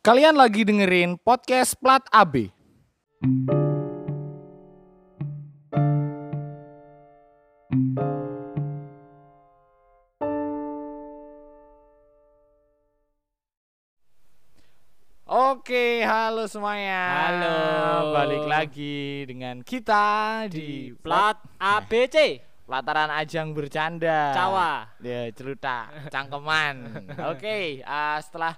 Kalian lagi dengerin podcast Plat AB. Oke, halo semuanya. Halo. Balik lagi dengan kita di, Plat ABC Pelataran Ajang Bercanda. Cawa. Ya, ceruta, cangkeman. Oke, ah, setelah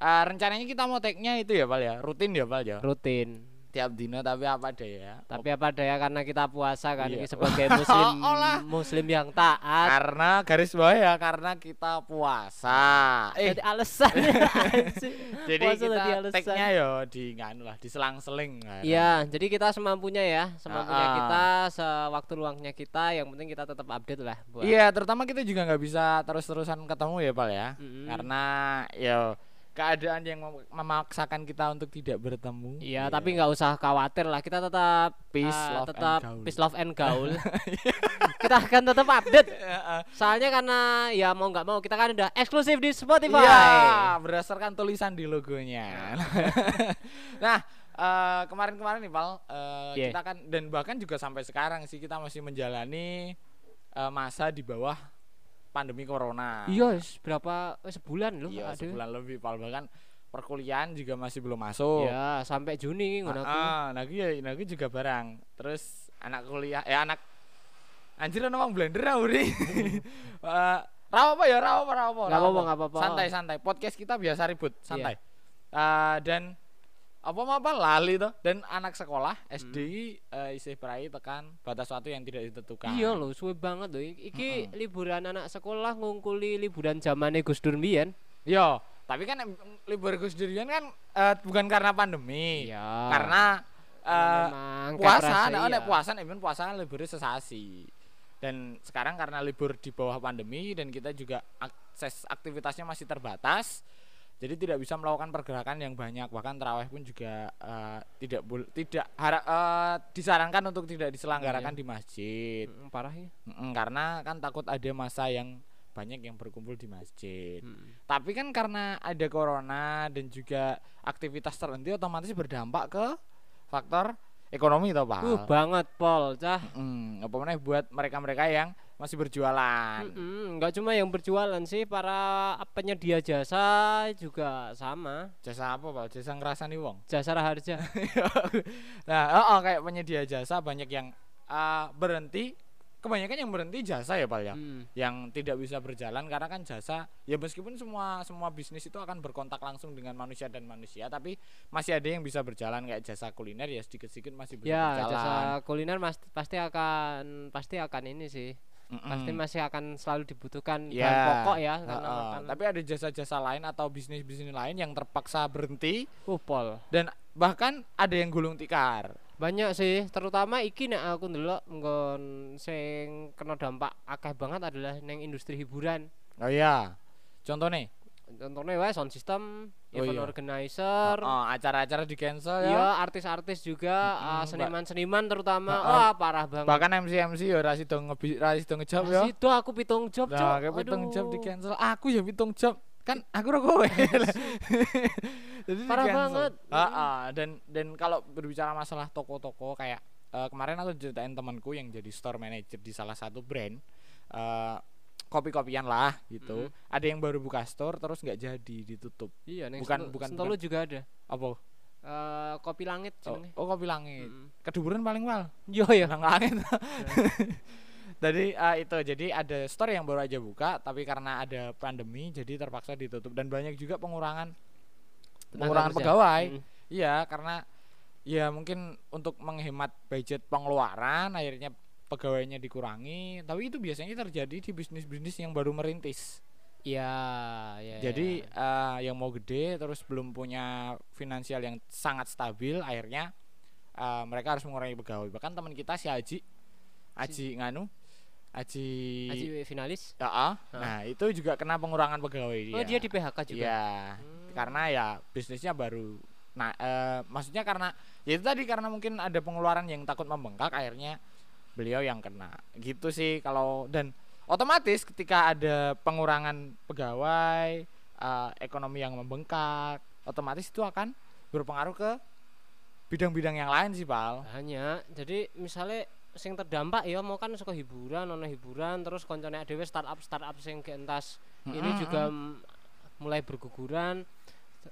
ah, rencananya kita mau tag-nya itu ya, Pal ya. Rutin ya, Pal ya. rutin. Tiap dino tapi apa daya. Tapi apa daya karena kita puasa kan Iya. sebagai muslim Oh muslim yang taat. karena garis bawah ya karena kita puasa. Eh, Jadi alasannya sih. jadi Puasa kita alasan. tag-nya ya di nganu lah, diselang-seling. kan. Iya, jadi kita semampunya ya, semampunya ah. kita, sewaktu luangnya kita, yang penting kita tetap update lah buat. Iya, terutama kita juga nggak bisa terus-terusan ketemu ya, Pal ya. Mm-mm. Karena ya keadaan yang mem- memaksakan kita untuk tidak bertemu. Iya, tapi nggak usah khawatir lah. Kita tetap Peace, eh, love, and tetap gaul. peace, love and gaul. kita akan tetap update. Soalnya karena ya mau nggak mau kita kan udah eksklusif di Spotify. Iya, berdasarkan tulisan di logonya. nah, eh, kemarin-kemarin nih, Pal, eh, Iya. kita kan dan bahkan juga sampai sekarang sih kita masih menjalani eh, masa di bawah pandemi corona. Iya, berapa eh, sebulan loh. Iya, sebulan lebih. Bahkan perkuliahan juga masih belum masuk. Ya, sampai Juni ngono aku. Ah, nah gue nah juga barang. Terus anak kuliah, eh anak anjir ono wong blender ah, Uri. Eh, rawa apa ya, rawa apa, rawa apa. Nggak rawa apa-apa, nggak apa-apa. Santai, santai. Podcast kita biasa ribut, Iya. santai. Eh, dan apa apa lali tuh dan anak sekolah Hmm. SD eh, isih perai tekan batas waktu yang tidak ditentukan. Iya loh, suwe banget loh. Iki liburan anak sekolah ngungkuli liburan zamane Gus Dur mbiyen. Iya, tapi kan libur Gus Durian kan eh, bukan karena pandemi. Iya. Karena eh, Memang puasa, nah, iya. puasa nek ben puasa liburnya sesasi. Dan sekarang karena libur di bawah pandemi dan kita juga akses aktivitasnya masih terbatas, jadi tidak bisa melakukan pergerakan yang banyak. Bahkan terawih pun juga eh, tidak tidak hara- eh, disarankan untuk tidak diselenggarakan Iya. di masjid. Mm, parah ya. Mm, karena kan takut ada masa yang banyak yang berkumpul di masjid. Mm. Tapi kan karena ada corona dan juga aktivitas terhenti otomatis berdampak ke faktor ekonomi toh Pak. Uh, banget Pol, cah. Mm, apa meneh buat mereka-mereka yang masih berjualan. Mm-mm, nggak cuma yang berjualan sih, para penyedia jasa juga sama. Jasa apa Pak? Jasa ngerasani wong. Jasa raharja. nah, oh, oh, kayak penyedia jasa banyak yang ah, berhenti. Kebanyakan yang berhenti jasa ya Pak ya. Mm. Yang tidak bisa berjalan karena kan jasa ya meskipun semua semua bisnis itu akan berkontak langsung dengan manusia dan manusia tapi masih ada yang bisa berjalan kayak jasa kuliner ya sedikit-sedikit masih bisa Ya, berjalan. jasa kuliner mas, pasti akan pasti akan ini sih. Mm-mm. Pasti masih akan selalu dibutuhkan Ya, bahan pokok ya karena Heeh, makan. tapi ada jasa-jasa lain atau bisnis-bisnis lain yang terpaksa berhenti Uh, Pol. dan bahkan ada yang gulung tikar. Banyak sih, terutama iki nek aku ndelok nggon sing kena dampak akeh banget adalah neng industri hiburan. Oh iya. Contohnya, Contohnya wae sound system, Oh event iya. organizer, oh, acara-acara di cancel ya. iya artis-artis juga, ah, Mbak. seniman-seniman terutama. Wah, parah banget. Bahkan MC MC ya ra sido ngebi ra sido ngejawab ya. Itu aku pitung job. Nah, pitung job di cancel. Aku ya pitung job. Kan aku ro kowe. Jadi Parah banget. Heeh, dan dan kalau berbicara masalah toko-toko kayak eh, kemarin aku ceritain temanku yang jadi store manager di salah satu brand eh kopi-kopian lah gitu. Ada yang baru buka store terus nggak jadi ditutup. Iya, neng Bukan- Sentul- bukan- Sentolo juga ada. Apa? Eh, kopi langit Oh, oh kopi langit. Mm. Keduburan paling mal. Yo ya. Lang langit. Jadi eh, itu jadi ada store yang baru aja buka tapi karena ada pandemi jadi terpaksa ditutup dan banyak juga pengurangan pengurangan pegawai. Mm. Iya, karena ya mungkin untuk menghemat budget pengeluaran akhirnya pegawainya dikurangi, tapi itu biasanya terjadi di bisnis-bisnis yang baru merintis. Iya, iya. Jadi iya. eh, yang mau gede terus belum punya finansial yang sangat stabil akhirnya eh, mereka harus mengurangi pegawai. Bahkan teman kita si Haji Haji nganu Haji, Haji finalis. Ya, ah. Nah, itu juga kena pengurangan pegawai Oh, dia di PHK juga. Iya. Hmm. Karena ya bisnisnya baru nah eh, maksudnya karena ya itu tadi karena mungkin ada pengeluaran yang takut membengkak akhirnya beliau yang kena. Gitu sih kalau dan otomatis ketika ada pengurangan pegawai, eh, ekonomi yang membengkak, otomatis itu akan berpengaruh ke bidang-bidang yang lain sih pal hanya jadi misalnya sing terdampak ya mau kan suka hiburan ono hiburan terus koncone dhewe startup startup sing entas. Ini Mm-mm, juga m- mulai berguguran.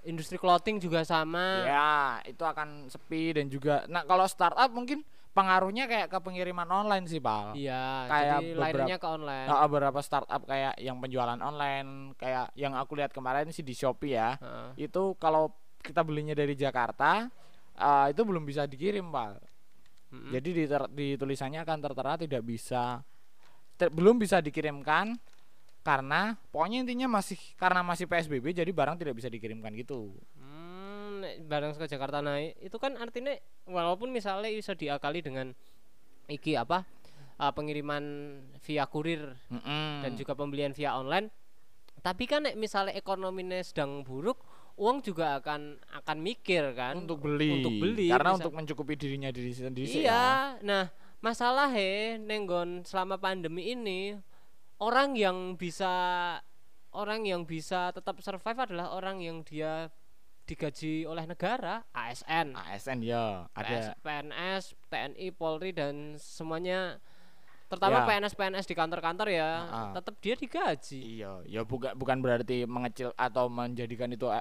Industri clothing juga sama. Ya itu akan sepi dan juga nah kalau startup mungkin pengaruhnya kayak ke pengiriman online sih pal. Iya Kayak jadi beberapa- ke online. Nah, beberapa startup kayak yang penjualan online kayak yang aku lihat kemarin sih di Shopee ya Heeh. itu kalau kita belinya dari Jakarta eh, itu belum bisa dikirim pak Mm-mm. jadi di, ter- di tulisannya akan tertera tidak bisa ter- belum bisa dikirimkan karena pokoknya intinya masih karena masih PSBB jadi barang tidak bisa dikirimkan gitu Hmm, barang ke Jakarta naik itu kan artinya walaupun misalnya bisa diakali dengan iki apa uh, pengiriman via kurir Mm-mm. dan juga pembelian via online tapi kan nek misalnya ekonominya sedang buruk uang juga akan akan mikir kan. Untuk beli. Untuk beli, karena bisa- untuk mencukupi dirinya diri sendiri sih ya. iya nah masalah he nenggon selama pandemi ini orang yang bisa orang yang bisa tetap survive adalah orang yang dia digaji oleh negara ASN ASN ya PS, ada PNS TNI Polri dan semuanya. Terutama Ya. PNS PNS di kantor-kantor ya Ah. tetap dia digaji. Iya. Ya bukan bukan berarti mengecil atau menjadikan itu eh,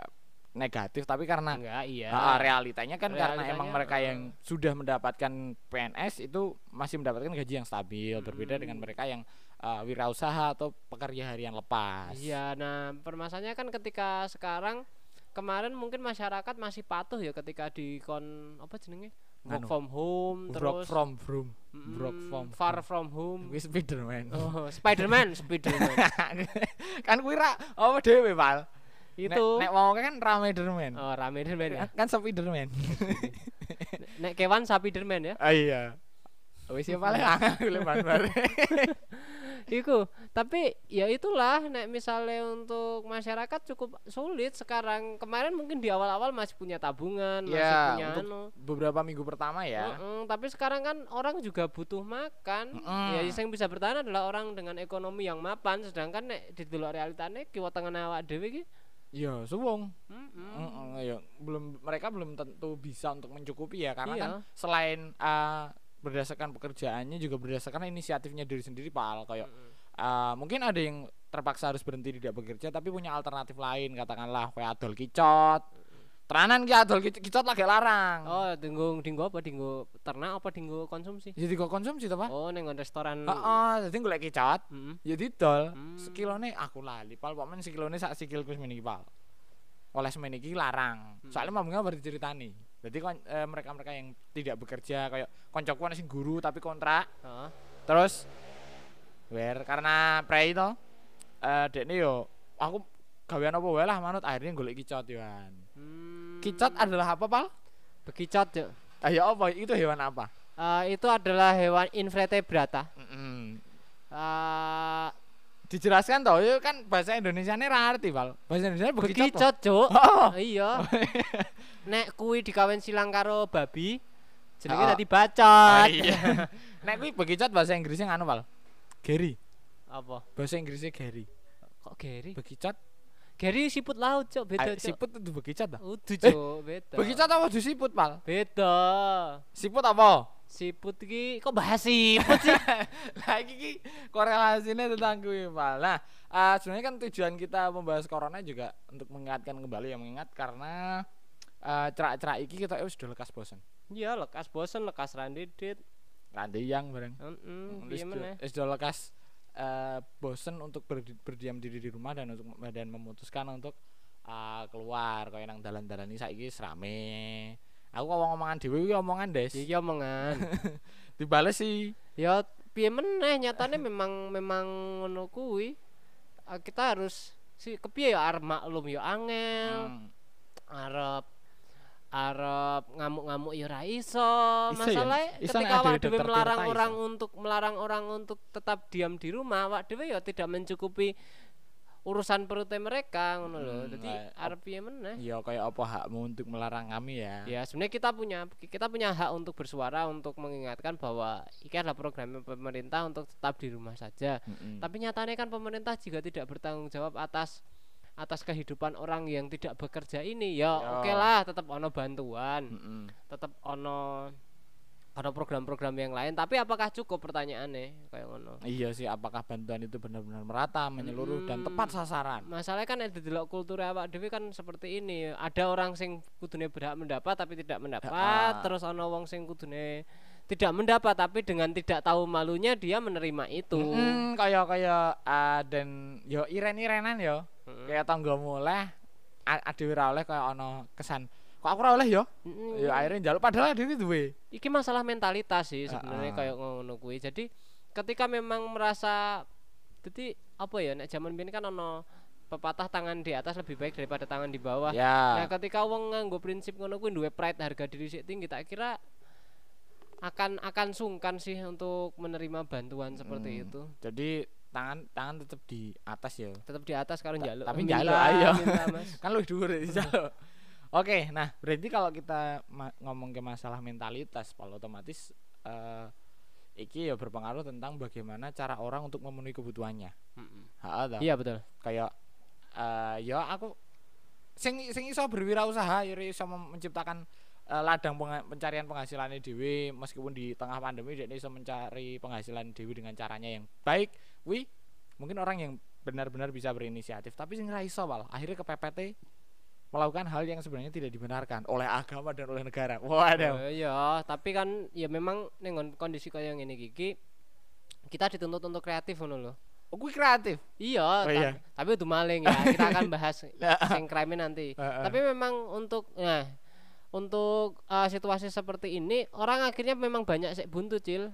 negatif tapi karena enggak iya ah, realitanya kan karena Realitanya, emang mereka yang sudah mendapatkan PNS itu masih mendapatkan gaji yang stabil berbeda dengan mereka yang uh, wirausaha atau pekerja harian lepas. Iya, nah permasalahannya kan ketika sekarang kemarin mungkin masyarakat masih patuh ya ketika di kon apa jenenge work Nganu. from home Work terus from home, mm, work from far from home. Kuwi Spiderman. Oh, Spiderman, Spiderman. kan kuwi ra apa dhewe, Pal. Itu nek, nek mau kan Ramaderman. oh rame Spiderman ya. Kan Spiderman. Nek kewan Spiderman ya. Ah iya. Wis ya paling aku lebar Iku, tapi ya itulah nek misalnya untuk masyarakat cukup sulit sekarang. Kemarin mungkin di awal-awal masih punya tabungan, masih Ya, punya untuk anu. beberapa minggu pertama ya. Mm-mm, tapi sekarang kan orang juga butuh makan. Mm-mm. Ya yang bisa bertahan adalah orang dengan ekonomi yang mapan. Sedangkan nek di delok realitane kiwa tengah awak dhewe iki. Iya, suwung. mm-mm. Mm-mm, iya. belum mereka belum tentu bisa untuk mencukupi ya karena Iya. kan selain uh, berdasarkan pekerjaannya juga berdasarkan inisiatifnya diri sendiri pal kayak Mm-mm. uh, mungkin ada yang terpaksa harus berhenti tidak bekerja tapi punya alternatif lain katakanlah kayak adol kicot teranan ki adol kicot, kicot lagi larang Oh, dinggo dinggo apa? Dinggo ternak apa dinggo konsumsi? jadi kok konsumsi tuh pak Oh, ning restoran. Heeh, jadi golek kicot Mm-mm. ya didol Hmm. sekilone aku lali pal pokoknya sekilone sak sikilku semene iki pal oleh semene iki larang Hmm. soalnya mau nggak diceritani jadi eh, mereka-mereka yang tidak bekerja kayak koncoku ana sing guru tapi kontrak Heeh. terus wer karena prei to eh dekne yo aku gawean apa wae lah manut akhirnya golek kicot yoan Hmm. kicot adalah apa pal Bekicot, Cuk. ayo apa itu hewan apa Eh, itu adalah hewan invertebrata. Mm-mm. Eh, dijelaskan toh itu kan bahasa Indonesia ini arti pal bahasa Indonesia bekicot bekicot, Cuk. oh iya. Nek kuwi dikawin silang karo babi, jenenge Oh. dadi bacot. Ah, iya. Nek kuwi bekicot bahasa Inggrisnya nganu, Pal. Gary. Apa? Bahasa Inggrisnya Gary. Kok Gary? Bekicot. Gary siput laut, Cuk. Beda, Cuk. siput itu bekicot ta? Udu, Cuk. Beda. Bekicot apa du siput, Pal? Beda. Siput apa? Siput iki kok bahas siput sih? Lah iki ki korelasinya tentang kuwi, Pal. Nah, eh, sebenarnya kan tujuan kita membahas corona juga untuk mengingatkan kembali yang mengingat karena eh, cerak-cerak iki kita eh, sudah lekas bosan. Iya, lekas bosen, lekas randidit. Rantai yang bareng. Heeh, meneh? wis do lekas eh, bosen untuk berdi- berdiam diri di rumah dan untuk dan memutuskan untuk eh, keluar kayak nang dalan-dalan ini saiki wis rame. Aku kalau ngomongan dhewe iki omongan Des. Iki omongan. Dibales sih. ya piye meneh nyatane memang memang ngono kuwi. Ah, Kita harus si kepiye ya arep maklum ya angel, Hmm. arep arep ngamuk-ngamuk ya iso. Ya? Masalahnya Iso nek ketika awak dhewe melarang iso. orang untuk melarang orang untuk tetap diam di rumah, awak dhewe ya tidak mencukupi urusan perutnya mereka ngono lho. Hmm, Dadi arep piye meneh? Ya kayak apa hakmu untuk melarang kami ya? Ya sebenarnya kita punya kita punya hak untuk bersuara untuk mengingatkan bahwa ini adalah program pemerintah untuk tetap di rumah saja. Mm-mm. Tapi nyatanya kan pemerintah juga tidak bertanggung jawab atas atas kehidupan orang yang tidak bekerja ini ya Ya. oke lah tetap ono bantuan Mm-mm. tetap ono ono program-program yang lain tapi apakah cukup pertanyaannya kayak ngono Iya sih, apakah bantuan itu benar-benar merata, menyeluruh dan Hmm. tepat sasaran? masalahnya kan ada delok kultur awak dhewe kan seperti ini ada orang sing kudune berhak mendapat tapi tidak mendapat terus ono wong sing kudune tidak mendapat tapi dengan tidak tahu malunya dia menerima itu Mm, kayak kayak ah, dan yo iren-irenan yo. Kayak tanggamu oleh a- adewe ra oleh kayak ono kesan. Kok aku ora oleh yo? Mm, Yo akhirnya njaluk padahal adewe duwe. iki masalah mentalitas sih sebenarnya Ha-ha. kayak ngono kuwi jadi ketika memang merasa jadi apa ya nek zaman biyen kan ono pepatah tangan di atas lebih baik daripada tangan di bawah Ya. Nah, ketika wong nganggo prinsip ngono kuwi duwe pride harga diri sik tinggi tak kira akan akan sungkan sih untuk menerima bantuan seperti Hmm. itu. Jadi tangan tangan tetap di atas ya. Tetap di atas karo njaluk. tapi njaluk, ayo. minta. Kan lu dhuwur jaluk. Oke, nah berarti kalau kita ngomong ke masalah mentalitas, Paul otomatis eh iki ya berpengaruh tentang bagaimana cara orang untuk memenuhi kebutuhannya. Ha, toh? Iya betul. kayak eh ya aku sing sing iso berwirausaha ya iso menciptakan eh, ladang penga- pencarian penghasilan dewi meskipun di tengah pandemi dia iso mencari penghasilan dewi dengan caranya yang baik wi mungkin orang yang benar-benar bisa berinisiatif tapi sing ra iso Wal. akhirnya ke PPT melakukan hal yang sebenarnya tidak dibenarkan oleh agama dan oleh negara waduh Oh, iya, tapi kan ya memang dengan kondisi kayak yang ini Kiki kita dituntut untuk kreatif ngono loh. oh, kuwi kreatif Iya, Oh, ta- iya. tapi itu maling ya. Kita akan bahas Nah. sing crime nanti. Heeh. Tapi memang untuk nah untuk uh, situasi seperti ini orang akhirnya memang banyak sih buntu cil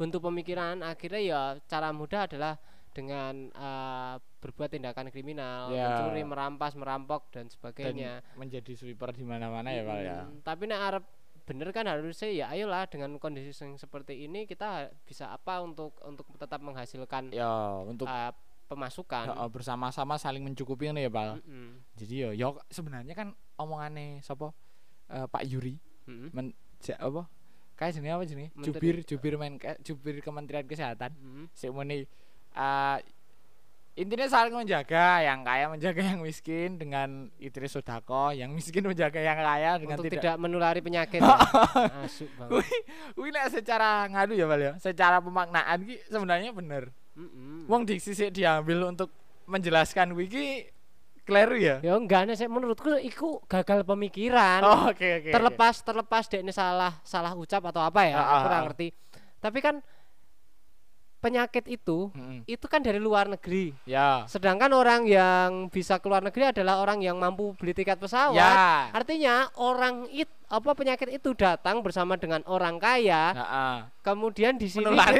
buntu pemikiran akhirnya ya cara mudah adalah dengan uh, berbuat tindakan kriminal Ya. mencuri merampas merampok dan dan sebagainya menjadi sweeper di mana-mana ya Pak ya Mm, tapi nek arep bener kan harusnya ya ayolah dengan kondisi yang seperti ini kita bisa apa untuk untuk tetap menghasilkan ya untuk uh, pemasukan ya, bersama-sama saling mencukupi ini ya Pak Mm-mm. jadi yo yo sebenarnya kan omongannya sopo Eh, Pak Yuri Mm-mm. men ja- apa kayak jenis apa jenis Menteri- jubir jubir men jubir Kementerian Kesehatan Mm-mm. sik muni eh, intinya saling menjaga yang kaya menjaga yang miskin dengan itri sodako yang miskin menjaga yang kaya dengan untuk tidak, tidak, menulari penyakit ya. Asuk banget. Nek secara ngadu ya Bal ya secara pemaknaan ki sebenarnya bener Mm-mm. wong diksi sik diambil untuk menjelaskan wiki kleru ya Ya enggak nih, saya menurutku iku gagal pemikiran. oh oke oke oke. terlepas terlepas dek ini salah salah ucap atau apa ya, Ah, aku ah, kurang ah. ngerti. Tapi kan penyakit itu Mm-mm. itu kan dari luar negeri. ya Sedangkan orang yang bisa keluar negeri adalah orang yang mampu beli tiket pesawat. ya Artinya orang it apa penyakit itu datang bersama dengan orang kaya, Heeh. kemudian di sini orang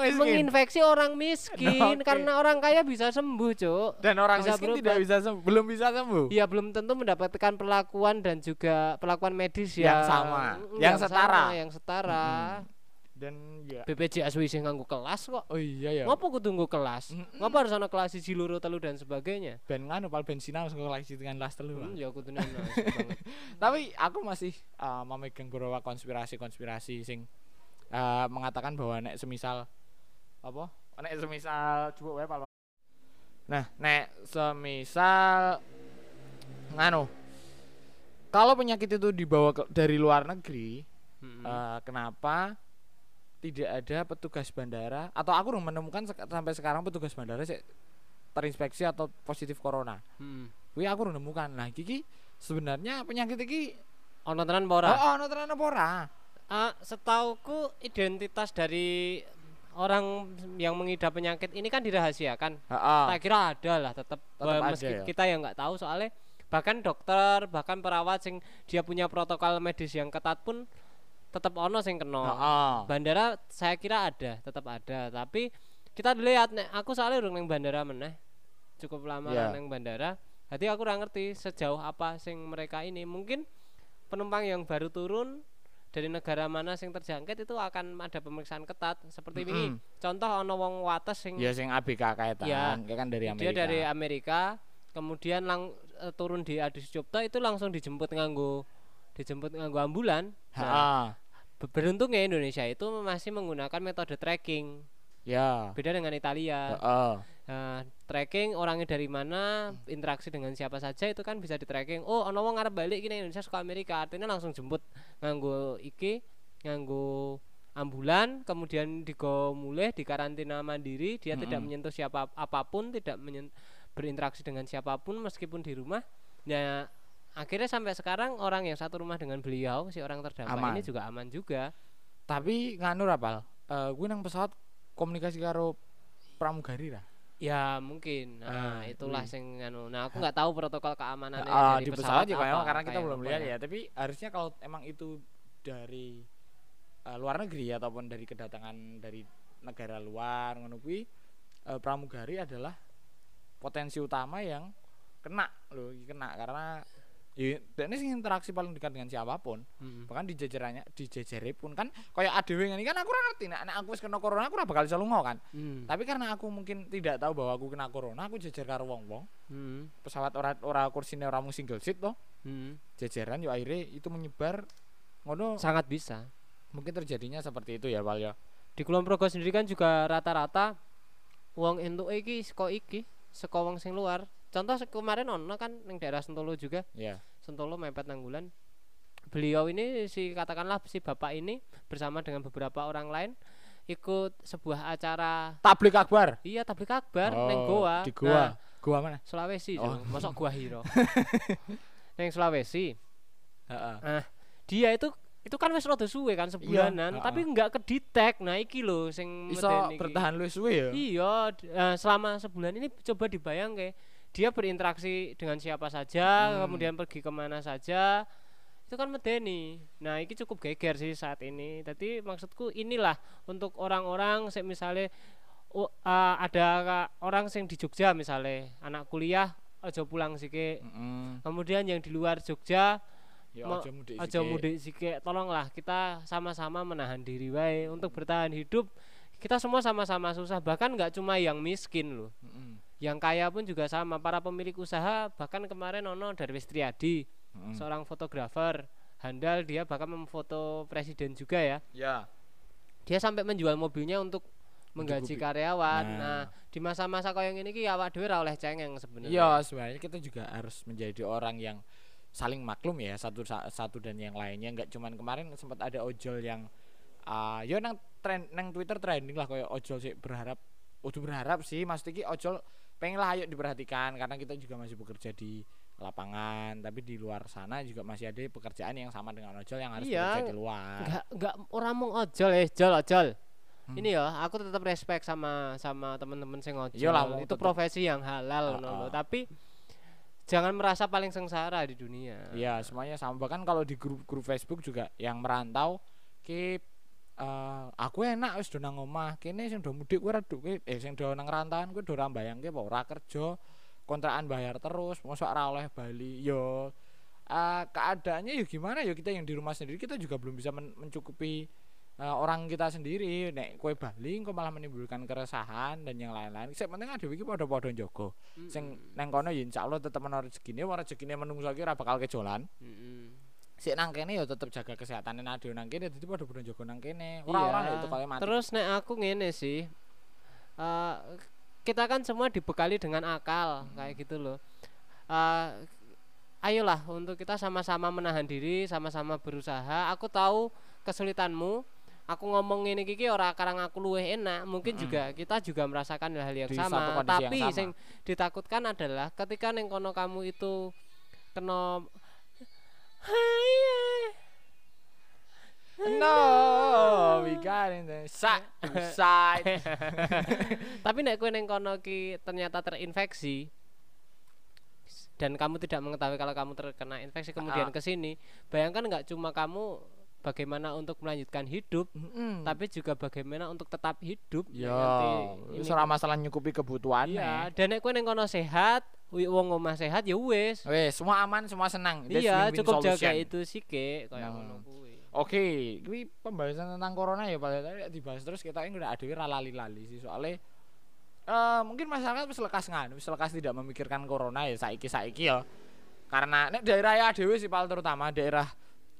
miskin menginfeksi orang miskin Oke. karena orang kaya bisa sembuh, Cuk. dan orang bisa miskin berobat. tidak bisa sembuh, belum bisa sembuh Ya belum tentu mendapatkan perlakuan dan juga perlakuan medis Yang yang sama, Mm, yang setara. sama, yang setara. Dan ya BPJS wis nganggo kelas kok. oh iya ya Ngopo kudu nggo kelas? Mm-mm. Ngopo harus ana kelas siji loro telu dan sebagainya? ben nganu pal bensina harus koleksi dengan las telu Hmm, ya kudu tapi aku masih uh, memegang beberapa konspirasi-konspirasi sing uh, mengatakan bahwa nek semisal apa nek semisal coba wae Pal. nah nek semisal nganu kalau penyakit itu dibawa ke- dari luar negeri Mm-mm. Eh, kenapa tidak ada petugas bandara atau aku belum menemukan sek- sampai sekarang petugas bandara sih terinspeksi atau positif corona. Mm. Wih aku belum menemukan. Nah, Kiki sebenarnya penyakit iki Ono tenan apa ora? oh, ono tenan apa ora? Ah, setauku identitas dari orang yang mengidap penyakit ini kan dirahasiakan. Tak kira ada lah tetap, Tetap meski ya? kita yang nggak tahu soalnya bahkan dokter bahkan perawat sing dia punya protokol medis yang ketat pun tetap ono sing kena. Heeh. Bandara saya kira ada, tetap ada. Tapi kita lihat nek aku soalnya urung neng bandara meneh. Cukup lama Iya. neng bandara. Jadi aku kurang ngerti sejauh apa sing mereka ini. Mungkin penumpang yang baru turun dari negara mana sing terjangkit itu akan ada pemeriksaan ketat seperti ini. Mm-mm. Contoh ono wong wates sing Ya sing ABK kaitan, Ya, kayak kan dari Amerika. dia dari Amerika kemudian lang eh, turun di Adi Sucipto itu langsung dijemput nganggo dijemput nganggo ambulan. Nah, Beruntungnya Indonesia itu masih menggunakan metode tracking. Ya. Beda dengan Italia. Heeh. Nah, tracking orangnya dari mana, interaksi dengan siapa saja itu kan bisa di tracking. Oh, ono wong ngarep balik gini Indonesia suka Amerika, artinya langsung jemput nganggo iki, nganggo ambulan, kemudian digo mulai di karantina mandiri, dia tidak Mm-mm. menyentuh siapa apa pun, tidak menyen- berinteraksi dengan siapa pun meskipun di rumah. Nah, akhirnya sampai sekarang orang yang satu rumah dengan beliau, si orang terdampak Aman. ini juga aman juga. Tapi nganu rapal. Eh gue nang pesawat komunikasi karo pramugari lah. Ya mungkin. Nah, Ah, itulah wih. sing anu. Nah, aku nggak tahu protokol keamanannya Ah, dari di pesawat ya apa, memang karena kita belum lihat ya. Tapi harusnya kalau emang itu dari eh, luar negeri ataupun dari kedatangan dari negara luar ngono kuwi eh, pramugari adalah potensi utama yang kena loh, kena karena ya ini sih interaksi paling dekat dengan siapa pun Mm-mm. bahkan di jajarannya di jejere pun kan kayak adewe ini kan aku ngerti nek nek aku wis kena corona aku ora bakal iso lunga kan Hmm. tapi karena aku mungkin tidak tahu bahwa aku kena corona aku jejer karo wong-wong Hmm. pesawat ora ora kursine ora mung single seat toh Hmm. jejeran yo akhirnya itu menyebar ngono Sangat bisa. mungkin terjadinya seperti itu ya Val ya Di Kulon Progo sendiri kan juga rata-rata wong entuk iki saka iki, wong sing luar. Contoh kemarin ono kan ning daerah Sentolo juga, ya Sentolo mepet Nanggulan. Beliau ini si katakanlah si bapak ini bersama dengan beberapa orang lain ikut sebuah acara tablik akbar? Iya tablik akbar Oh, neng Goa. di Goa. Nah, Goa mana? Sulawesi Oh. masuk gua hiro. Neng Sulawesi. Heeh. dia itu itu kan wis rada suwe kan sebulanan Iya, tapi nggak kedetek. Nah iki lho sing iso bertahan luwih suwe ya? Iya eh, selama sebulan ini coba dibayang ke dia berinteraksi dengan siapa saja Hmm. kemudian pergi ke mana saja itu kan medeni. Nah ini cukup geger sih saat ini. Jadi maksudku inilah untuk orang-orang misalnya eh, ada orang sing di Jogja misalnya anak kuliah aja pulang sih Heeh. kemudian yang di luar Jogja ya aja mudik aja mudik sike tolonglah kita sama-sama menahan diri wae untuk bertahan hidup. Kita semua sama-sama susah bahkan nggak cuma yang miskin loh. Heeh. Yang kaya pun juga sama para pemilik usaha bahkan kemarin ono Darwis Triadi Heeh. seorang fotografer handal dia bahkan memfoto presiden juga ya ya dia sampai menjual mobilnya untuk menggaji Mencukupi. karyawan Nah. nah, di masa-masa kau yang ini ki awak dhewe ra oleh cengeng sebenarnya Iya, sebenarnya kita juga harus menjadi orang yang saling maklum ya satu sa- satu dan yang lainnya nggak cuman kemarin sempat ada ojol yang ah yo nang tren nang Twitter trending lah kayak ojol sih berharap udah berharap sih Mas Tiki ojol pengen lah ayo diperhatikan karena kita juga masih bekerja di lapangan tapi di luar sana juga masih ada pekerjaan yang sama dengan ojol yang harus Iya, bekerja di luar enggak enggak orang mau ojol eh ojol ojol Hmm. ini ya aku tetap respect sama sama teman-teman sing ojol mau itu tetep. profesi yang halal ngono lho. ah. tapi jangan merasa paling sengsara di dunia Iya, semuanya sama. Bahkan kalau di grup-grup Facebook juga yang merantau ki eh, aku enak wis do nang omah. Kene sing do mudik kuwi kuwi eh sing do nang rantauan kuwi do ora mbayangke apa ora kerja, kontrakan bayar terus, mosok ora oleh Bali. Yo eh, keadaannya ya gimana ya kita yang di rumah sendiri kita juga belum bisa men- mencukupi eh, orang kita sendiri nek kue Bali kok malah menimbulkan keresahan dan yang lain-lain. Sing penting ada iki padha-padha njogo. Sing nang kono ya insyaallah tetep ana rezekine, ora rezekine menungso iki ora bakal kejolan. Mm-mm. Sik nang kene ya tetep jaga kesehatan Nadio nang kene dadi padha padha jaga nang kene ora-ora Iya. itu kaya mati terus nek aku ngene sih eh, kita kan semua dibekali dengan akal Hmm. kayak gitu loh Eh, ayolah untuk kita sama-sama menahan diri sama-sama berusaha aku tahu kesulitanmu aku ngomong ini kiki ora karang aku luweh enak mungkin Mm-mm. juga kita juga merasakan hal yang Di sama kondisi yang tapi sama. sing ditakutkan adalah ketika neng kono kamu itu kena no we got in the side to side Tapi nek kowe ning kono ki ternyata terinfeksi dan kamu tidak mengetahui kalau kamu terkena infeksi kemudian Ah. ke sini, bayangkan nggak cuma kamu bagaimana untuk melanjutkan hidup, Mm-mm. tapi juga bagaimana untuk tetap hidup. Ya nanti wis ini- ora masalah nyukupi kebutuhan Iya, dan nek kowe ning kono sehat, wong omah sehat ya wis. wes semua aman semua senang That's Iya, cukup jaga solution. itu sih kaya Nah. ngono kuwi. Oke, kuwi pembahasan tentang corona ya Pak. Tadi dibahas terus kita ini udah adewe ra lali-lali sih soalnya eh mungkin masyarakat wis lekas ngan, wis lekas tidak memikirkan corona ya saiki-saiki ya. Karena nek daerah ya adewe sih Pak terutama daerah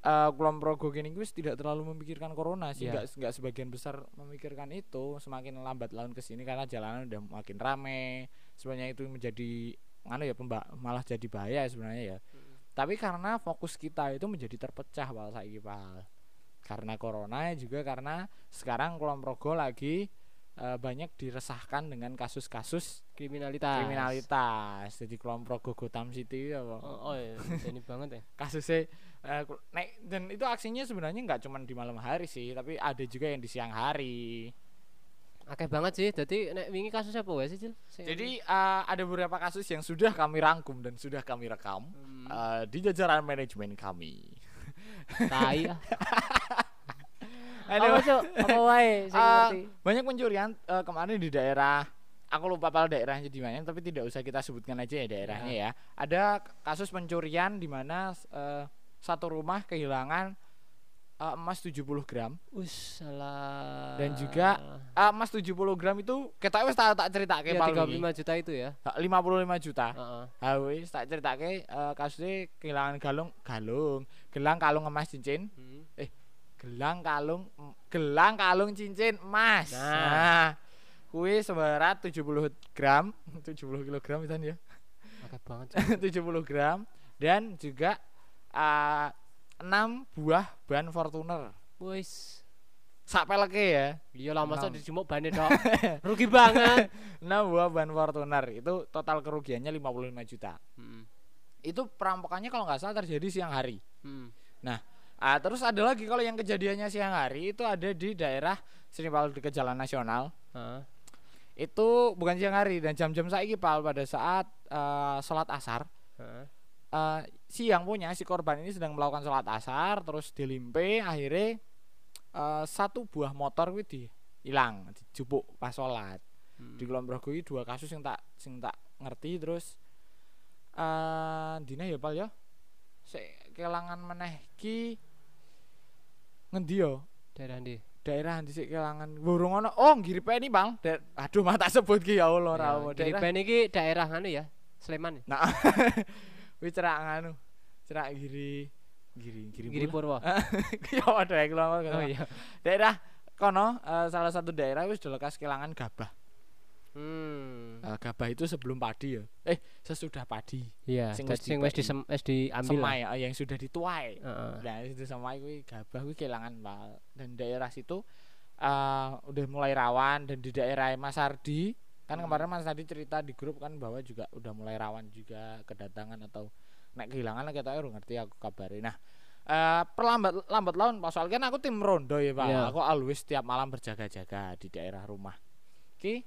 eh Kulon Progo gini wis tidak terlalu memikirkan corona sih, Iya. nggak nggak sebagian besar memikirkan itu. Semakin lambat laun ke sini karena jalanan udah makin rame. Sebenarnya itu menjadi mana ya pemba malah jadi bahaya sebenarnya ya. Tapi karena fokus kita itu menjadi terpecah Pal saiki Pal. Karena corona juga karena sekarang Kulon Progo lagi eh, banyak diresahkan dengan kasus-kasus kriminalitas kriminalitas. Jadi Kulon Progo Gotham City apa oh, oh iya ini banget ya kasusnya eh, nek dan itu aksinya sebenarnya nggak cuma di malam hari sih tapi ada juga yang di siang hari. Akeh banget sih jadi nek wingi kasus apa wae sih Cil? Jadi eh, ada beberapa kasus yang sudah kami rangkum dan sudah kami rekam Hmm, eh, di jajaran manajemen kami. Tai ah Ada apa cuk? Apa wae sing ngerti? banyak pencurian eh, kemarin di daerah aku lupa pal daerahnya di mana tapi tidak usah kita sebutkan aja ya daerahnya ya. ada kasus pencurian di mana eh, satu rumah kehilangan eh, emas 70 gram us salah Dan juga Ah, emas 70 gram itu kita wis tak tak ceritake ya Pal 35 wingi. juta itu ya Ha, 55 juta. Heeh. Ha wis tak ceritake eh, kasusnya kehilangan galung galung, gelang kalung emas cincin, Hmm. gelang kalung gelang kalung cincin emas. Nah. Nah, kuwi seberat 70 gram, 70 kilogram itu ya. akeh banget Cuk. 70 gram dan juga eh, 6 buah ban Fortuner. wis Sak peleke ya. iya lah masa dijemuk bane tok rugi banget 6 buah ban Fortuner itu total kerugiannya 55 juta. Hmm. Itu perampokannya kalau nggak salah terjadi siang hari. Hmm. Ah, terus ada lagi kalau yang kejadiannya siang hari itu ada di daerah sini Pal di Jalan Nasional. Itu bukan siang hari dan jam-jam saiki Pal pada saat eh, sholat asar. Heeh. eh, siang punya si korban ini sedang melakukan sholat asar terus dilimpe akhirnya eh, satu buah motor kuwi di hilang dijupuk pas sholat Hmm. di Progo iki dua kasus yang tak sing tak ngerti terus eh dina ya pal ya sik kelangan meneh ki ngendi yo daerah ndi daerah sik kelangan burung ono oh ngiripe ini bang Da- aduh mah tak sebut ki ya Allah Ya, daerah iki daerah anu ya Sleman ya? nah wis cerak nganu. Cerak giri giri giri Giri. Purwo. Ya ada yang kelangan oh iya. Daerah kono eh, salah satu daerah wis dilekas kelangan gabah. Hmm. Eh, gabah itu sebelum padi ya. Eh sesudah padi. Iya sing sing wis sing wis diambil lah. semai eh, yang sudah dituai. Heeh. Nah, itu sama kuwi gabah kuwi kelangan Pal. Dan daerah situ eh udah mulai rawan. Dan di daerah Mas Ardi kan Hmm. kemarin Mas Ardi cerita di grup kan bahwa juga udah mulai rawan juga kedatangan atau nek kehilangan lah kita ngerti aku kabari. Nah, eh perlambat lambat laun Pak soal kan aku tim rondo ya Pak. Iya. Aku always tiap malam berjaga-jaga di daerah rumah. Ki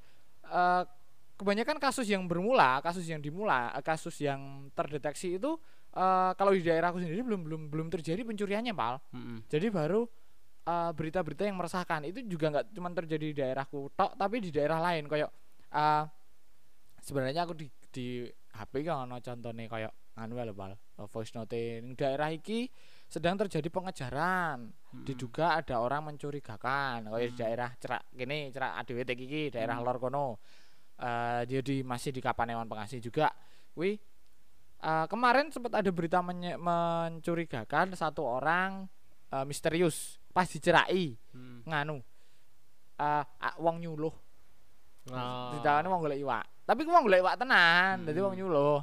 eh kebanyakan kasus yang bermula, kasus yang dimula, eh, kasus yang terdeteksi itu eh kalau di daerahku sendiri belum belum belum terjadi pencuriannya, Pal. Mm-mm. Jadi baru eh, berita-berita yang meresahkan itu juga nggak cuma terjadi di daerahku tok, tapi di daerah lain kayak eh sebenarnya aku di di HP kan ono contohnya kayak anu lho, Pal. eh, voice note ning daerah iki sedang terjadi pengejaran. Mm-mm. Diduga ada orang mencurigakan kayak di Hmm. daerah cerak gini, cerak ADWT iki daerah Hmm. lor kono. Eh dia di masih di Kapanewan Pengasih juga. Wi eh, kemarin sempat ada berita menye- mencurigakan satu orang eh, misterius pas dicerai Mm. nganu ah, wong nyuluh Oh. ditawane wong golek iwak tapi ku wong golek iwak tenan dadi Hmm. wong nyuluh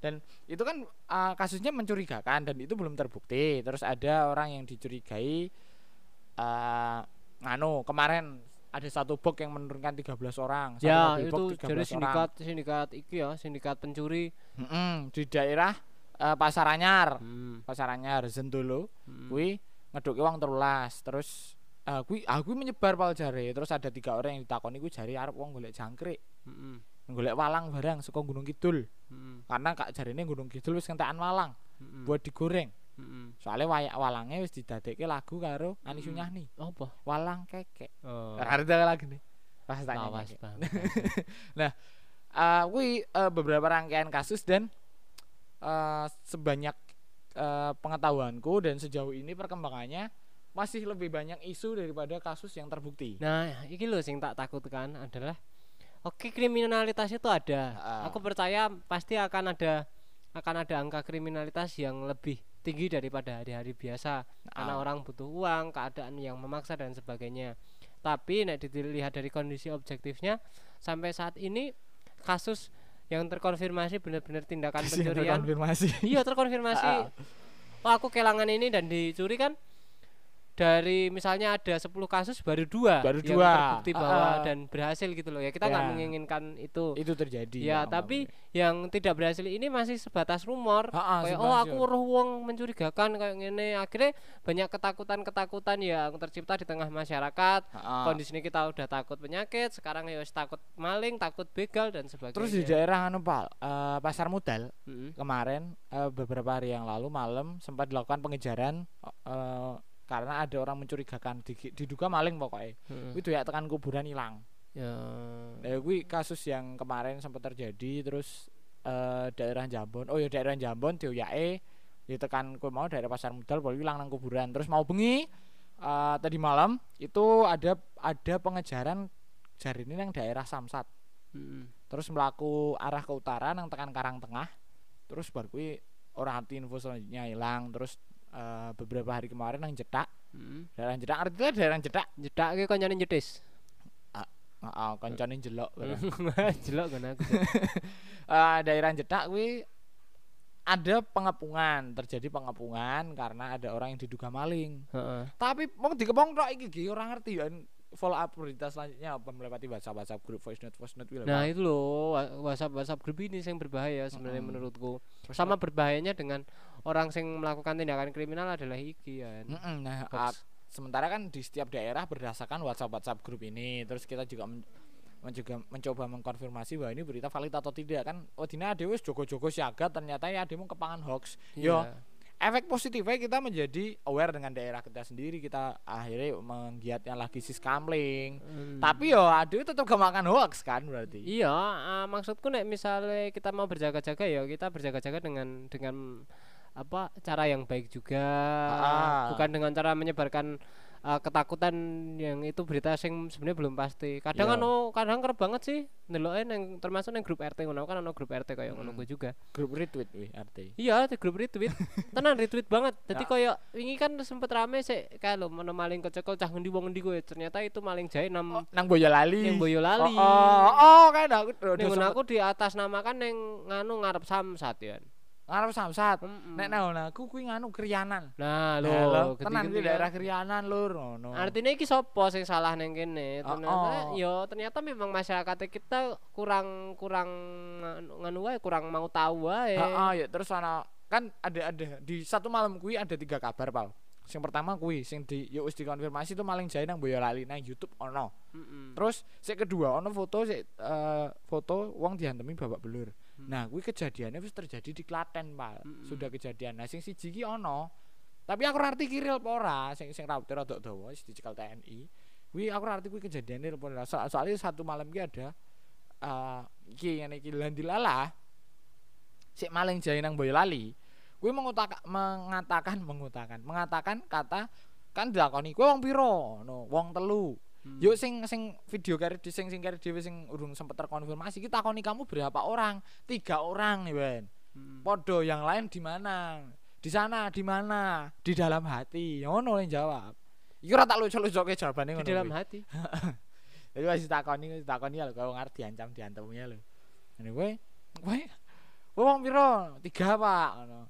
dan itu kan eh, kasusnya mencurigakan dan itu belum terbukti terus ada orang yang dicurigai eh nganu kemarin ada satu bok yang menurunkan 13 orang satu Ya, itu bok 13 jadi orang. sindikat sindikat iki ya, sindikat pencuri. Mm-mm, di daerah eh, Pasar Anyar Hmm. Pasar Anyar Zendolo Hmm. kuwi ngeduke wong 13 terus kuwi ah kuwi menyebar pal jare terus ada tiga orang yang ditakoni kuwi jare arep wong golek jangkrik Mm-mm. golek walang barang saka Gunung Kidul Mm-mm. karena kak jarine Gunung Kidul wis kentekan walang Mm-mm. buat digoreng Mm-mm. soalnya wayak walangnya wis didadekke lagu karo Ani Mm. Sunyahni apa? walang kekek Oh. ngerti lagu nih pas tanya Lawas kekek. banget. Ah, kuwi eh, beberapa rangkaian kasus dan eh, sebanyak eh, pengetahuanku dan sejauh ini perkembangannya masih lebih banyak isu daripada kasus yang terbukti. Nah, iki loh sing tak takutkan adalah Oke, kriminalitas itu ada. Ah. Aku percaya pasti akan ada akan ada angka kriminalitas yang lebih tinggi daripada hari-hari biasa karena Ah. orang butuh uang, keadaan yang memaksa dan sebagainya. Tapi nek dilihat dari kondisi objektifnya sampai saat ini kasus yang terkonfirmasi benar-benar tindakan pencurian konfirmasi iya terkonfirmasi Ah. oh aku kehilangan ini dan dicuri kan dari misalnya ada 10 kasus baru dua Baru yang dua. terbukti bahwa Ah, ah. dan berhasil gitu loh ya kita nggak Ya. menginginkan itu itu terjadi ya Nggak tapi yang tidak berhasil ini masih sebatas rumor Ha-ha, kayak sebatas oh aku roh wong mencurigakan kayak gini akhirnya banyak ketakutan-ketakutan yang tercipta di tengah masyarakat Ha-ha. kondisi ini kita udah takut penyakit sekarang ya takut maling takut begal dan sebagainya terus di daerah anu Pal, eh, pasar modal Mm-mm. kemarin eh, beberapa hari yang lalu malam sempat dilakukan pengejaran eh, karena ada orang mencurigakan di- diduga maling pokoknya. Mm-mm. itu ya tekan kuburan hilang. Ya. Nah gue kasus yang kemarin sempat terjadi terus eh, daerah Jambon oh ya daerah Jambon dioyake di tekan kue mau daerah pasar modal boleh hilang nang kuburan. Terus mau bengi eh, tadi malam itu ada ada pengejaran jari ini yang daerah Samsat. Mm-mm. terus melaku arah ke utara nang tekan Karang Tengah terus baru kuwi orang hati info selanjutnya hilang terus eh, beberapa hari kemarin nang jedak. Mm-mm. daerah jedak artinya daerah jedak. Jedak ki koncone jedis heeh kancane jelok. Jelok kan aku Eh, daerah jedak kuwi ada pengepungan terjadi pengepungan karena ada orang yang diduga maling. Heeh. tapi mau dikepung tok iki orang ngerti ya follow up berita selanjutnya apa melewati WhatsApp WhatsApp grup voice note voice note Nah itu loh WhatsApp WhatsApp grup ini yang berbahaya sebenarnya Mm-mm. menurutku. Voice Sama berbahayanya dengan orang yang melakukan tindakan kriminal adalah iki ya. Mm-mm, nah ah, sementara kan di setiap daerah berdasarkan WhatsApp WhatsApp grup ini terus kita juga men- men- juga mencoba mengkonfirmasi bahwa ini berita valid atau tidak kan oh dina ada wis jogo-jogo siaga ternyata ya ada mau kepangan hoax yo Iya. Efek positifnya kita menjadi aware dengan daerah kita sendiri kita akhirnya menggiatnya lagi sis kamling Hmm. tapi yo aduh tetap gak makan hoax kan berarti Iya, ah, maksudku nek misalnya kita mau berjaga-jaga ya kita berjaga-jaga dengan dengan apa cara yang baik juga, Ah. bukan dengan cara menyebarkan ah, ketakutan yang itu berita sing sebenarnya belum pasti. Kadang Iya. ano kadang kerep banget sih ndeloke neng termasuk neng grup RT ngono kan ono grup RT kayak ngono Mm. kuwi juga. grup retweet wih arti Iya, di grup retweet. Tenan retweet banget. Jadi Ya. koyo wingi kan sempet rame sih kayak lo mana maling kecekel cah ngendi wong ngendi kowe. Ternyata itu maling jahe nam oh, nang Boyolali yang Boyolali. oh, oh, oh kan aku Ning aku di atas namakan neng nganu ngarep samsat ya. Ngarep samsat Mm-mm. nek nang aku kuwi nganu krianan Nah, Nah, lho, lho, tenan di daerah. Krianan lur ngono. Artinya iki sapa sing salah neng kene? Oh, Ternyata oh. yo ternyata memang masyarakat kita kurang kurang nganu- wae, kurang mau tahu wae. Heeh, ya terus ana kan ada ada di satu malam kuwi ada tiga kabar, Pal. Sing pertama kuwi sing di ya wis dikonfirmasi itu maling jahe nang Boyolali nang YouTube ono. Mm-mm. Terus sing kedua ono foto sik eh, foto wong diantemi babak belur. Nah, kuwi kejadiannya wis terjadi di Klaten. Mm-mm. Sudah kejadian. Nah, sing siji ki ono. Tapi aku ngerti kiril apa ora, sing sing rambutnya rada dawa wis dicekel TNI. Kuwi aku ngerti kuwi kejadiannya apa ora. So, soalnya satu malam ki ada eh iki ngene iki Landilala sik maling jahe nang Boyolali. Kuwi mengatakan mengutakan, mengatakan kata kan dilakoni kowe wong piro? No, wong telu. Hmm. Yuk sing sing video kari di sing sing kari dhewe sing urung sempet terkonfirmasi kita takoni kamu berapa orang? Tiga orang nih Ben. Mm. Podo yang lain di mana? Di sana di mana? Di dalam hati. Ngono yang jawab. Iku ora tak lucu-lucuke jawabane Di ngono. dalam kuwi. hati. Jadi wis takoni wis takoni ya lho kau ngerti diancam diantemnya lho. Ngene kowe kowe kowe wong piro? Tiga Pak ngono.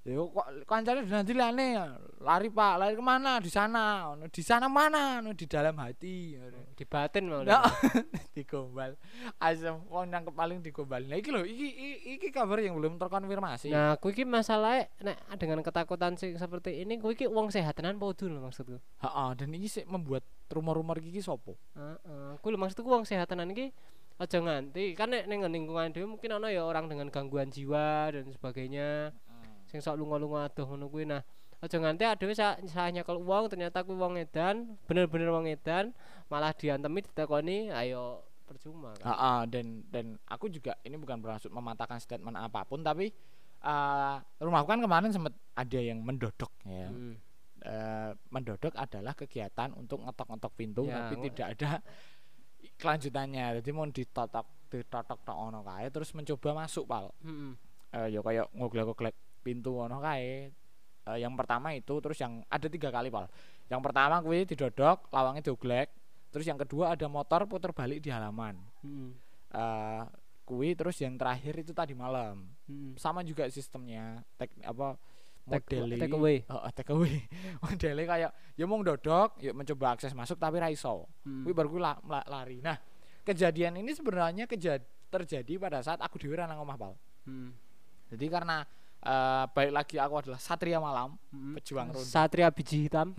Ya kok kancane nanti lane lari Pak, lari ke mana? Di sana. Di sana mana? Di dalam hati. Di batin mau. Nah, digombal. Asem wong nangkep paling digombal. Nah iki lho, iki iki, iki kabar yang belum terkonfirmasi. Nah, kuwi iki masalahnya nek dengan ketakutan sing seperti ini kuwi iki wong sehat tenan apa lho maksudku. Heeh, dan ini sih membuat rumor-rumor iki sopo? Heeh, kuwi lho maksudku wong sehat tenan iki aja nganti kan nek ning lingkungan dhewe mungkin ana ya orang dengan gangguan jiwa dan sebagainya sing sok lunga-lunga adoh ngono kuwi nah aja nganti dhewe sa salah nyekel uang ternyata kuwi wong edan bener-bener wong edan malah diantemi ditakoni ayo percuma kan Heeh, dan dan aku juga ini bukan bermaksud mematahkan statement apa pun tapi eh rumahku kan kemarin sempat ada yang mendodok ya. Hmm. Eh, mendodok adalah kegiatan untuk ngetok-ngetok pintu Ya, tapi tidak ada kelanjutannya. Jadi mau ditotok ditotok tok ono kae terus mencoba masuk pal. Mm-mm. Eh ya kayak ngoglek-ngoglek pintu ono kae. Eh, yang pertama itu terus yang ada tiga kali pal yang pertama kuwi didodok lawangnya dioglek terus yang kedua ada motor puter balik di halaman Mm. eh kuwi terus yang terakhir itu tadi malam Mm. sama juga sistemnya tek apa modelnya take away. oh, oh, take away modelnya kayak ya mau dodok yuk mencoba akses masuk tapi raiso Mm. kuwi baru kuwi la- la- lari nah kejadian ini sebenarnya kejad terjadi pada saat aku dhewe nang omah pal Mm. jadi karena eh balik lagi aku adalah satria malam Mm. pejuang ronda Satria biji hitam.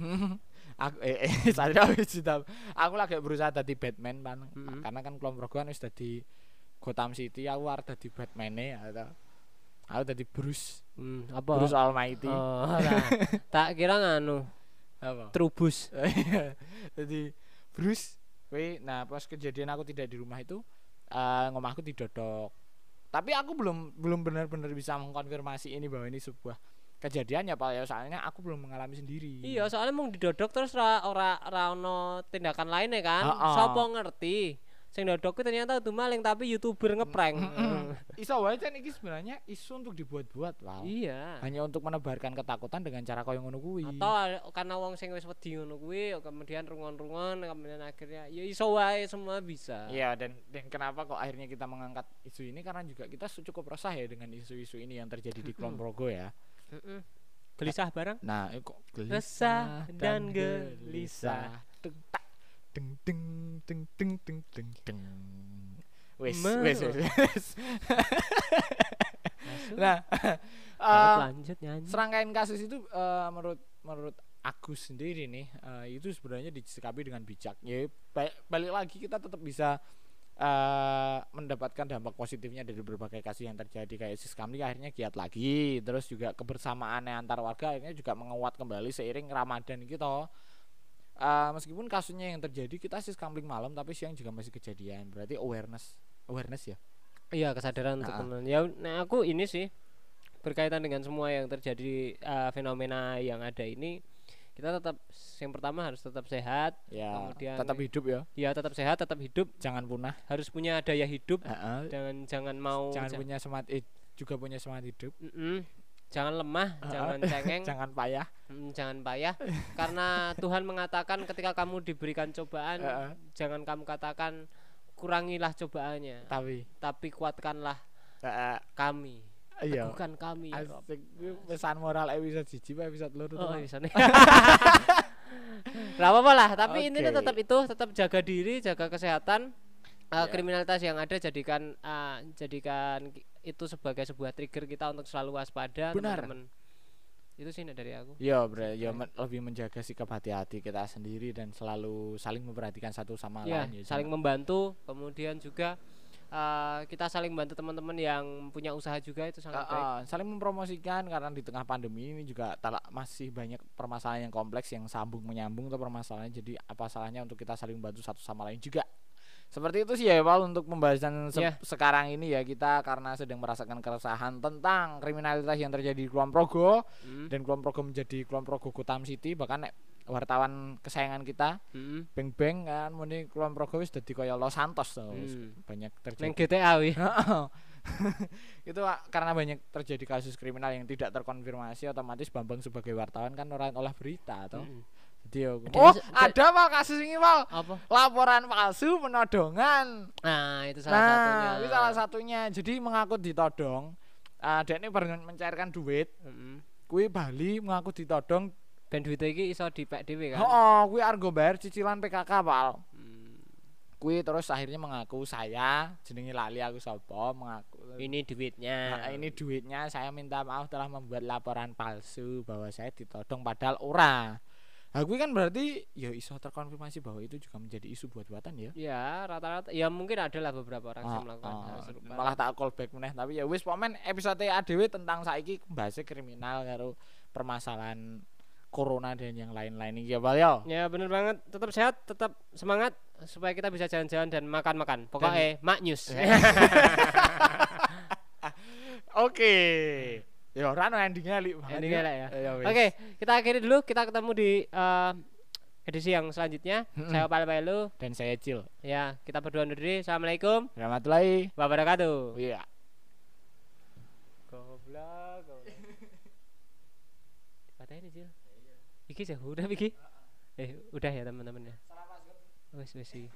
aku eh, eh satria wis hitam. aku lagi berusaha jadi Batman pan Mm-mm. karena kan kelompok kan wis dadi Gotham City aku arep dadi Batman ya atau aku dadi Bruce Hmm, apa? Bruce Almighty Oh, lah. tak kira nganu, apa trubus. jadi Bruce Wih, nah pas kejadian aku tidak di rumah itu eh ngomahku didodok tapi aku belum belum benar-benar bisa mengkonfirmasi ini bahwa ini sebuah kejadian ya pak ya soalnya aku belum mengalami sendiri Iya, soalnya mau didodok terus ra ora ra ono tindakan lainnya kan. Ha-ha. Sopo ngerti? Sing dodok ku ternyata itu maling tapi YouTuber ngeprank. iso wae kan iki sebenarnya isu untuk dibuat-buat wow iya. hanya untuk menebarkan ketakutan dengan cara koyo ngono kuwi Atau karena wong sing wis wedi ngono kuwi kemudian rungon-rungon kemudian akhirnya ya iso wae semua bisa. Iya dan dan kenapa kok akhirnya kita mengangkat isu ini karena juga kita cukup resah ya dengan isu-isu ini yang terjadi di Kulon Progo ya. Gelisah bareng. Nah, eh, kok Resah dan gelisah. Deng deng deng deng deng deng deng deng. Wes wes wes. nah, eh, lanjut nyanyi. serangkaian kasus itu eh, menurut menurut Agus sendiri nih eh, itu sebenarnya disikapi dengan bijak ya ba- balik lagi kita tetap bisa eh, mendapatkan dampak positifnya dari berbagai kasus yang terjadi kayak Siskamli akhirnya giat lagi terus juga kebersamaannya antar warga akhirnya juga menguat kembali seiring Ramadan gitu Eh, meskipun kasusnya yang terjadi kita Siskamling malam tapi siang juga masih kejadian berarti awareness awareness ya Iya kesadaran untuk Ah. mengenal. Ya, nah aku ini sih berkaitan dengan semua yang terjadi eh, fenomena yang ada ini kita tetap yang pertama harus tetap sehat ya Kemudian- tetap hidup ya ya tetap sehat tetap hidup jangan punah harus punya daya hidup Heeh. jangan jangan mau jangan ja- punya semangat eh, juga punya semangat hidup Mm-mm. Jangan lemah Ah. jangan cengeng jangan payah mm, jangan payah karena Tuhan mengatakan ketika kamu diberikan cobaan Heeh. jangan kamu katakan kurangilah cobaannya tapi tapi kuatkanlah Heeh. kami iya bukan kami ya asik pesan moral episode siji apa episode loro Oh, nih. Gak apa-apa lah, tapi intinya Oke. tetap itu, tetap jaga diri, jaga kesehatan. Eh, Ya. kriminalitas yang ada jadikan eh, jadikan itu sebagai sebuah trigger kita untuk selalu waspada, Benar. teman-teman. Itu sih dari aku. Iya, bre, ya men- lebih menjaga sikap hati-hati kita sendiri dan selalu saling memperhatikan satu sama Ya, lain ya. saling membantu, kemudian juga eh, kita saling bantu teman-teman yang punya usaha juga itu sangat Ah, baik. saling mempromosikan karena di tengah pandemi ini juga masih banyak permasalahan yang kompleks yang sambung menyambung tuh permasalahannya jadi apa salahnya untuk kita saling bantu satu sama lain juga seperti itu sih ya Paul untuk pembahasan se- Ya. sekarang ini ya kita karena sedang merasakan keresahan tentang kriminalitas yang terjadi di Kulon Progo Mm, dan Kulon Progo menjadi Kulon Progo Gotham City bahkan nek wartawan kesayangan kita mm, Beng Beng kan muni Kulon Progo wis dadi kaya Los Santos tuh wis mm. banyak Neng terjadi GTA wi. itu karena banyak terjadi kasus kriminal yang tidak terkonfirmasi otomatis Bambang sebagai wartawan kan orang olah berita atau Mm. Ada oh mas- ada mal kasus ini mal Apa? laporan palsu penodongan Nah, itu salah nah satunya. itu salah satunya jadi mengaku ditodong uh, dia ini baru mencairkan duit Mm-mm. kui Bali mengaku ditodong Ben duit iki iso dipek dhewe kan. oh kui argo bayar cicilan PKK pal Hmm. kui terus akhirnya mengaku saya jenenge lali aku sapa mengaku Ini duitnya. Nah, ini duitnya saya minta maaf telah membuat laporan palsu bahwa saya ditodong padahal ora. Nah, gue kan berarti ya iso terkonfirmasi bahwa itu juga menjadi isu buat-buatan ya. Ya, rata-rata ya mungkin ada lah beberapa orang yang Ah, melakukan ah, hal serupa. malah tak call back meneh tapi ya wis pomen episode ADW tentang saiki bahasa kriminal karo permasalahan corona dan yang lain-lain iki ya Bal ya. Ya bener banget, tetap sehat, tetap semangat supaya kita bisa jalan-jalan dan makan-makan. Pokoknya mak news. Oke. Ya ora no endingnya banget Endingnya lah ya. Ya wis. Oke, kita akhiri dulu. Kita ketemu di eh, edisi yang selanjutnya. Saya Opal Pelu. Dan saya Cil. Ya, kita berdua undur diri. Assalamualaikum Warahmatullahi wabarakatuh. Iya. Goblok. goblok. Patah ini Cil. Iki sih udah iki. Eh, udah ya teman-teman ya. Wes wes sih.